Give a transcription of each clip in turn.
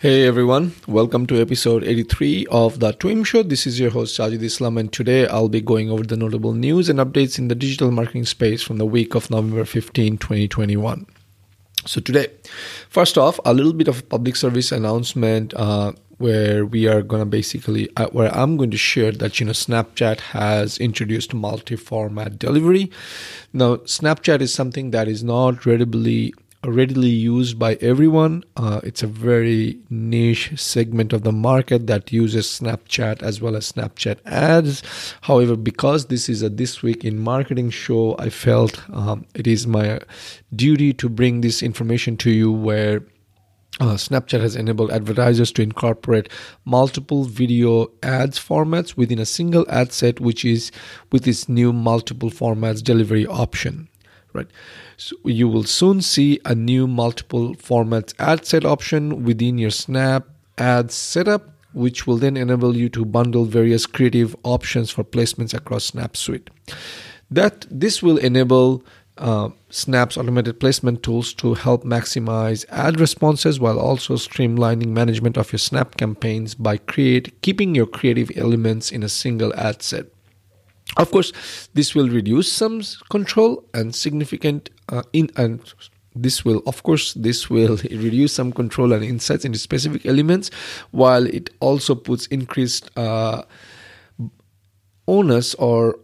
Hey everyone, welcome to episode 83 of The Twim Show. This is your host Sajid Islam, and today I'll be going over the notable news and updates in the digital marketing space from the week of November 15, 2021. So, today, first off, a little bit of a public service announcement. Uh, where we are going to basically uh, where i'm going to share that you know snapchat has introduced multi-format delivery now snapchat is something that is not readily readily used by everyone. Uh, it's a very niche segment of the market that uses Snapchat as well as Snapchat ads. However, because this is a This Week in Marketing show, I felt um, it is my duty to bring this information to you where. Uh, Snapchat has enabled advertisers to incorporate multiple video ads formats within a single ad set, which is with its new multiple formats delivery option right? So you will soon see a new multiple formats ad set option within your Snap ad setup, which will then enable you to bundle various creative options for placements across Snap Suite. That this will enable uh, Snap's automated placement tools to help maximize ad responses while also streamlining management of your Snap campaigns by create keeping your creative elements in a single ad set. Of course, this will reduce some control and significant uh, in and this will of course this will reduce some control and insights into specific elements while it also puts increased uh, onus or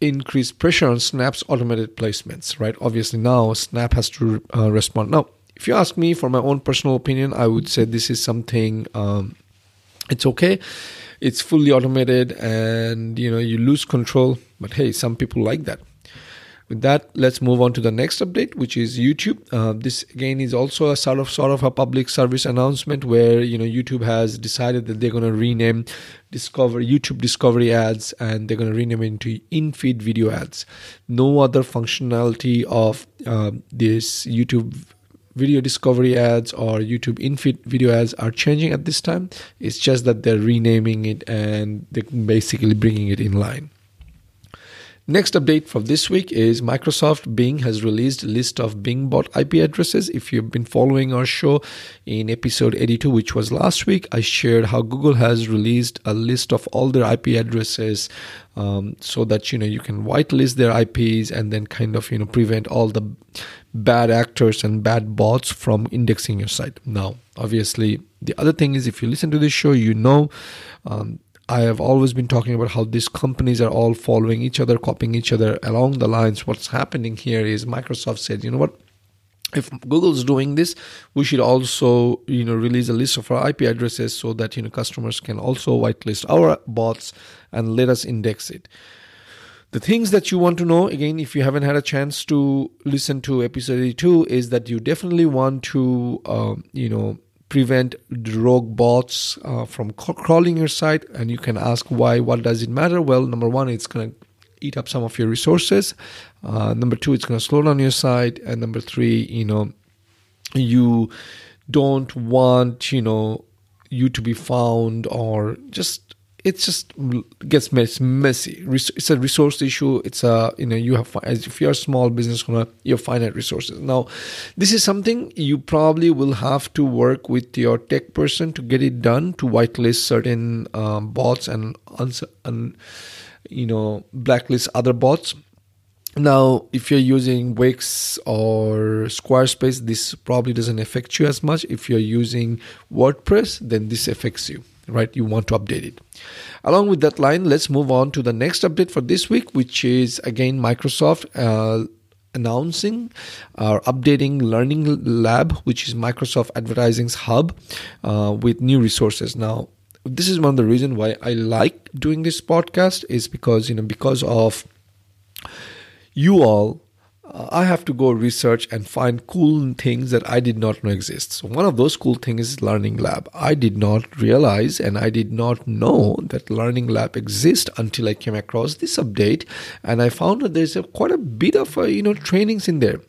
increased pressure on snap's automated placements right? Obviously now snap has to uh, respond. Now if you ask me for my own personal opinion i would say this is something um, it's okay. It's fully automated and you know you lose control. But hey some people like that. With that let's move on to the next update which is youtube. Uh, this again is also a sort of sort of a public service announcement where you know youtube has decided that they're going to rename discover youtube discovery ads and they're going to rename it into in-feed video ads. No other functionality of uh, this youtube video discovery ads or YouTube infeed video ads are changing at this time. It's just that they're renaming it and they're basically bringing it in line. Next update for this week is Microsoft Bing has released list of Bing bot IP addresses. If you've been following our show in episode 82, which was last week, I shared how Google has released a list of all their IP addresses um, so that you know you can whitelist their IPs and then kind of you know prevent all the bad actors and bad bots from indexing your site. Now, obviously, the other thing is if you listen to this show, you know. Um, I have always been talking about how these companies are all following each other, copying each other along the lines. What's happening here is Microsoft said, you know what? If Google's doing this, we should also, you know, release a list of our IP addresses so that you know customers can also whitelist our bots and let us index it. The things that you want to know, again, if you haven't had a chance to listen to episode 82, is that you definitely want to, uh, you know, prevent rogue bots uh, from crawling your site and you can ask why what does it matter? Well number one it's going to eat up some of your resources. Uh, number two it's going to slow down your site. And number three you know you don't want you know you to be found or just it just gets messy. It's a resource issue. It's a you know you have as if you're a small business owner, you have finite resources. Now, this is something you probably will have to work with your tech person to get it done to whitelist certain um, bots and, and you know blacklist other bots. Now, if you're using Wix or Squarespace, this probably doesn't affect you as much. If you're using WordPress, then this affects you right? You want to update it. Along with that line, let's move on to the next update for this week, which is again Microsoft. Uh, announcing or updating Learning Lab, which is Microsoft Advertising's hub, uh, with new resources. Now, this is one of the reasons why I like doing this podcast is because you know because of you all I have to go research and find cool things that I did not know exist. So one of those cool things is Learning Lab. I did not realize and I did not know that Learning Lab exists until I came across this update, and I found that there's a, quite a bit of uh, you know trainings in there.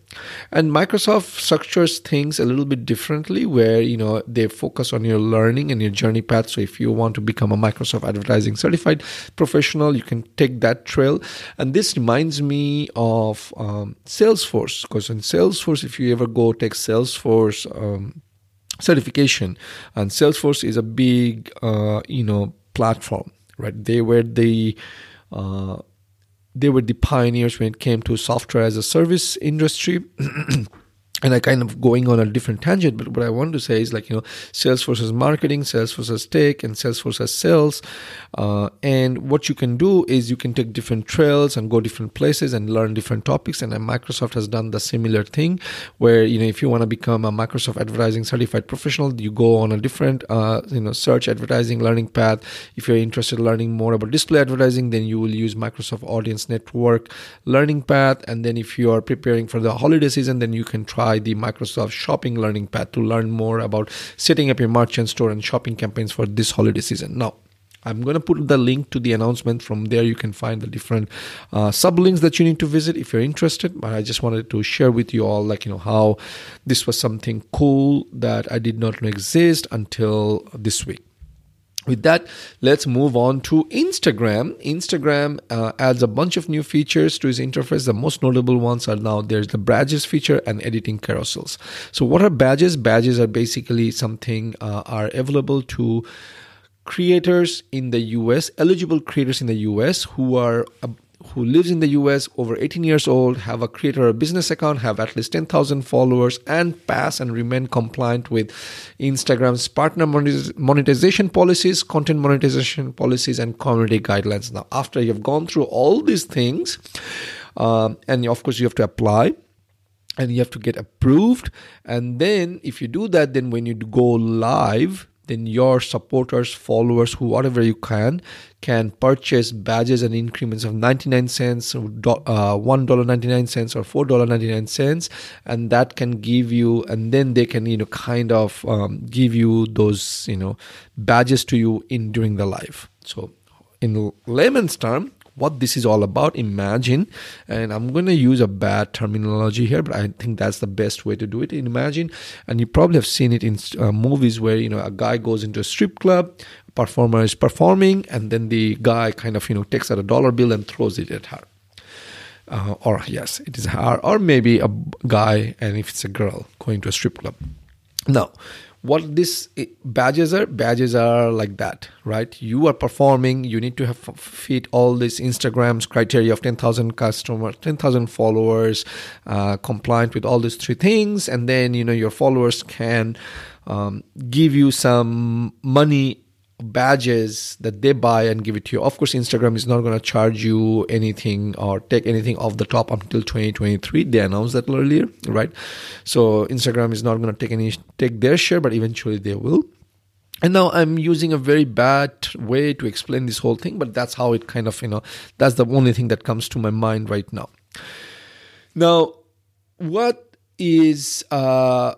And Microsoft structures things a little bit differently, where you know they focus on your learning and your journey path. So if you want to become a Microsoft Advertising certified professional, you can take that trail. And this reminds me of um, Salesforce, because in Salesforce, if you ever go take Salesforce. Um, certification and salesforce is a big uh, you know platform right they were the uh, they were the pioneers when it came to software as a service industry and I kind of going on a different tangent, but what I want to say is like, you know, Salesforce has marketing, Salesforce has tech, and Salesforce has sales. Uh, and what you can do is you can take different trails and go different places and learn different topics. And Microsoft has done the similar thing where, you know, if you want to become a Microsoft advertising certified professional, you go on a different, uh, you know, search advertising learning path. If you're interested in learning more about display advertising, then you will use Microsoft Audience Network learning path. And then if you are preparing for the holiday season, then you can try the Microsoft Shopping Learning Path to learn more about setting up your merchant store and shopping campaigns for this holiday season. Now, I'm going to put the link to the announcement. From there, you can find the different uh, sublinks that you need to visit if you're interested. But I just wanted to share with you all, like, you know, how this was something cool that I did not know exist until this week with that let's move on to instagram. Instagram uh, adds a bunch of new features to its interface. The most notable ones are now there's the badges feature and editing carousels. So what are badges? Badges are basically something uh, are available to creators in the us eligible creators in the us who are who lives in the US, over 18 years old, have a creator or business account, have at least 10,000 followers, and pass and remain compliant with Instagram's partner monetization policies, content monetization policies, and community guidelines. Now, after you've gone through all these things, um, and of course, you have to apply and you have to get approved. And then, if you do that, then when you go live, then your supporters, followers, who whatever you can, can purchase badges and increments of 99 cents, uh, $1.99 or $4.99, and that can give you, and then they can, you know, kind of um, give you those, you know, badges to you in during the live. So, in layman's term, what this is all about. Imagine, and I'm going to use a bad terminology here, but I think that's the best way to do it. Imagine, and you probably have seen it in uh, movies where you know a guy goes into a strip club, performer is performing, and then the guy kind of you know takes out a dollar bill and throws it at her. Uh, or yes, it is her, or maybe a guy, and if it's a girl going to a strip club. Now, what these eh, badges are badges are like that right? You are performing you need to have fit all these instagram's criteria of 10000 customers 10000 followers uh, compliant with all these three things and then you know your followers can um, give you some money badges that they buy and give it to you. Of course, Instagram is not going to charge you anything or take anything off the top until 2023. They announced that earlier, right? So Instagram is not going to take any take their share, but eventually they will. And now I'm using a very bad way to explain this whole thing, but that's how it kind of, you know, that's the only thing that comes to my mind right now. Now, what is uh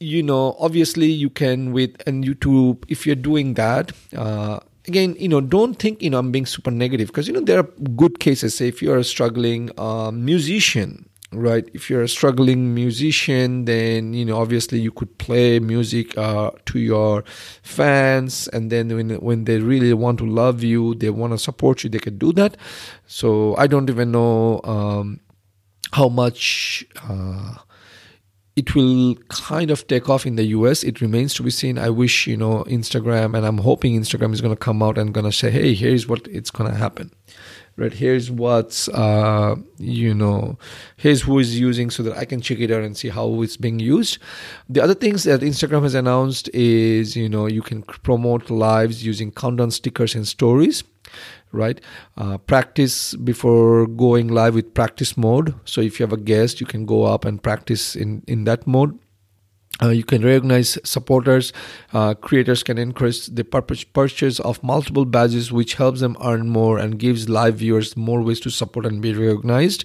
you know obviously you can with and youtube if you're doing that uh, again you know don't think you know i'm being super negative because you know there are good cases. Say if you're a struggling um, musician right? If you're a struggling musician then you know obviously you could play music uh, to your fans and then when when they really want to love you they want to support you they can do that. So i don't even know um, how much uh, it will kind of take off in the US. It remains to be seen. I wish, you know, Instagram, and I'm hoping Instagram is going to come out and going to say, hey, here's what it's going to happen. Right? Here's what's uh, you know here's who is using so that I can check it out and see how it's being used. The other things that Instagram has announced is you know you can promote lives using countdown stickers and stories right? Uh, practice before going live with practice mode. So if you have a guest you can go up and practice in in that mode uh, you can recognize supporters. Uh, creators can increase the purchase of multiple badges, which helps them earn more and gives live viewers more ways to support and be recognized.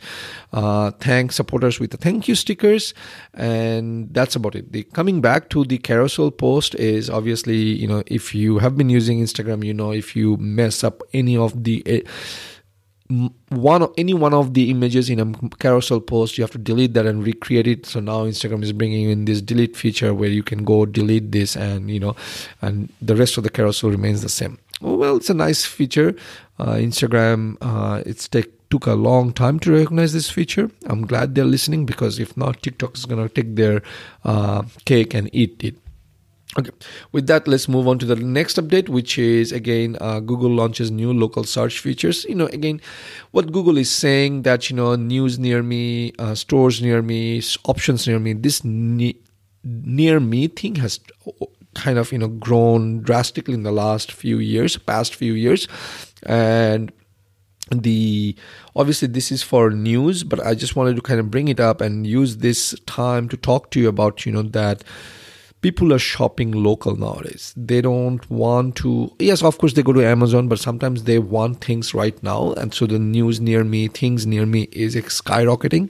Uh, thank supporters with the thank you stickers, and that's about it. The coming back to the carousel post is obviously you know if you have been using Instagram, you know if you mess up any of the eh, one any one of the images in a carousel post you have to delete that and recreate it. So now instagram is bringing in this delete feature where you can go delete this and you know and the rest of the carousel remains the same. Well it's a nice feature. Uh, instagram uh, it's take took a long time to recognize this feature. I'm glad they're listening because if not tiktok is going to take their uh, cake and eat it Okay, with that, let's move on to the next update, which is again uh, Google launches new local search features. You know, again, what Google is saying that you know news near me, uh, stores near me, options near me. This ne- near me thing has kind of you know grown drastically in the last few years, past few years, and the obviously this is for news, but I just wanted to kind of bring it up and use this time to talk to you about you know that people are shopping local nowadays. They don't want to, yes, of course, they go to Amazon, but sometimes they want things right now. And so the news near me, things near me is skyrocketing.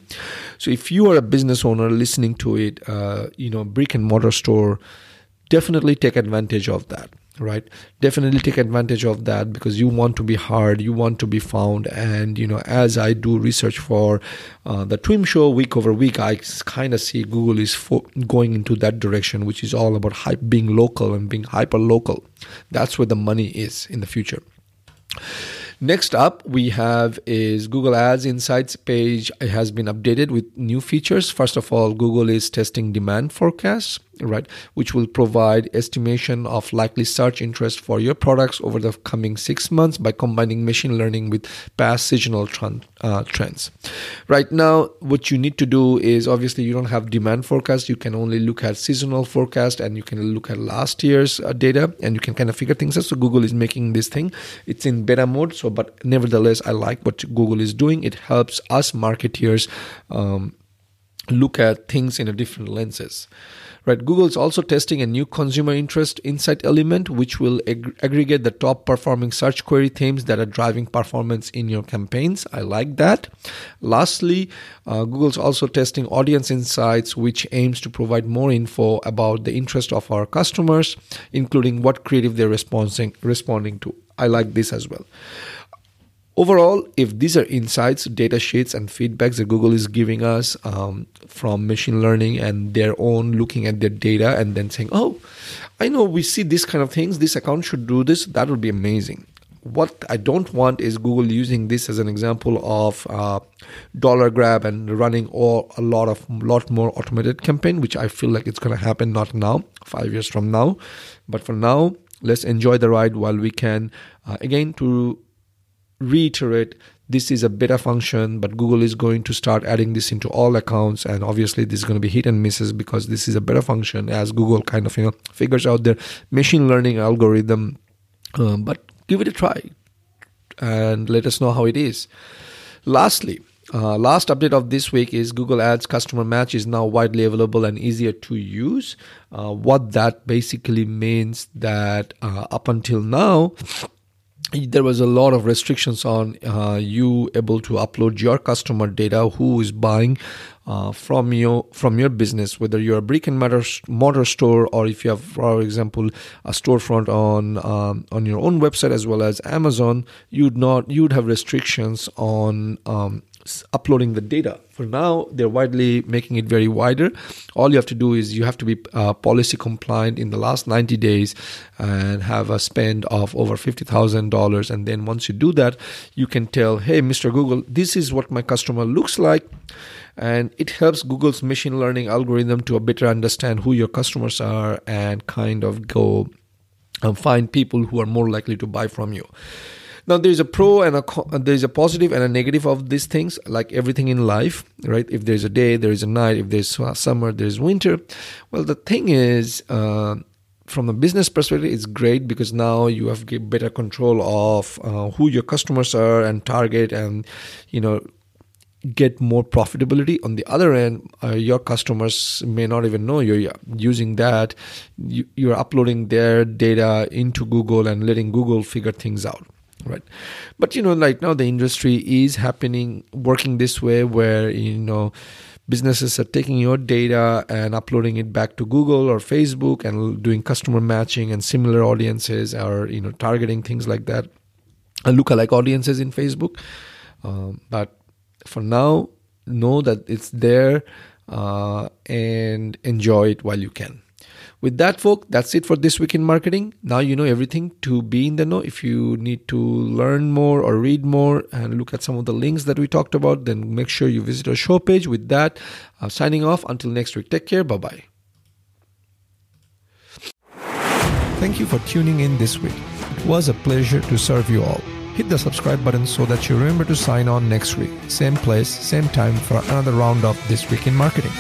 So if you are a business owner listening to it, uh, you know, brick and mortar store, definitely take advantage of that right? Definitely take advantage of that because you want to be hard you want to be found. And you know as i do research for uh, the twim show week over week i kind of see google is fo- going into that direction which is all about hype being local and being hyper local that's where the money is in the future. Next up, we have is Google Ads Insights page it has been updated with new features. First of all, Google is testing demand forecasts right which will provide estimation of likely search interest for your products over the coming six months by combining machine learning with past seasonal trend, uh, trends. Right now what you need to do is obviously you don't have demand forecast. You can only look at seasonal forecast and you can look at last year's uh, data and you can kind of figure things out. So google is making this thing. It's in beta mode so but nevertheless i like what google is doing. It helps us marketeers um, look at things in a different lenses Right, Google is also testing a new consumer interest insight element, which will ag- aggregate the top performing search query themes that are driving performance in your campaigns. I like that. Lastly, uh, Google's also testing audience insights, which aims to provide more info about the interest of our customers, including what creative they're responding responding to. I like this as well. Overall, if these are insights, data sheets, and feedbacks that Google is giving us um, from machine learning and their own looking at their data and then saying, oh, I know we see this kind of things, this account should do this, that would be amazing. What I don't want is Google using this as an example of uh, dollar grab and running all, a lot of lot more automated campaign, which I feel like it's going to happen not now, five years from now, but for now, let's enjoy the ride while we can. Uh, again, to reiterate this is a beta function but google is going to start adding this into all accounts and obviously this is going to be hit and misses because this is a beta function as google kind of you know figures out their machine learning algorithm um, but give it a try and let us know how it is lastly uh, last update of this week is Google Ads Customer Match is now widely available and easier to use. Uh, what that basically means that uh, up until now, there was a lot of restrictions on uh, you able to upload your customer data who is buying uh, from your from your business whether you're a brick and mortar, mortar store or if you have for example a storefront on um, on your own website as well as amazon you'd not you'd have restrictions on um, uploading the data. For now, they're widely making it very wider. All you have to do is you have to be uh, policy compliant in the last 90 days and have a spend of over $50,000. And then once you do that, you can tell, hey, Mr. Google, this is what my customer looks like. And it helps Google's machine learning algorithm to better understand who your customers are and kind of go and find people who are more likely to buy from you. Now there's a pro and a there's a positive and a negative of these things, like everything in life, right? If there's a day, there is a night. If there's summer, there's winter. Well, the thing is. Uh, from a business perspective, it's great because now you have better control of uh, who your customers are and target, and you know get more profitability. On the other end, uh, your customers may not even know you're using that. You, you're uploading their data into Google and letting Google figure things out right? But you know right now the industry is happening working this way where you know businesses are taking your data and uploading it back to google or facebook and doing customer matching and similar audiences or you know targeting things like that lookalike audiences in facebook. Um, but for now know that it's there uh, and enjoy it while you can with that, folk, that's it for this week in marketing. Now you know everything to be in the know. If you need to learn more or read more and look at some of the links that we talked about, then make sure you visit our show page. With that, uh, signing off until next week. Take care. Bye bye. Thank you for tuning in this week. It was a pleasure to serve you all. Hit the subscribe button so that you remember to sign on next week. Same place, same time for another round of This Week in Marketing.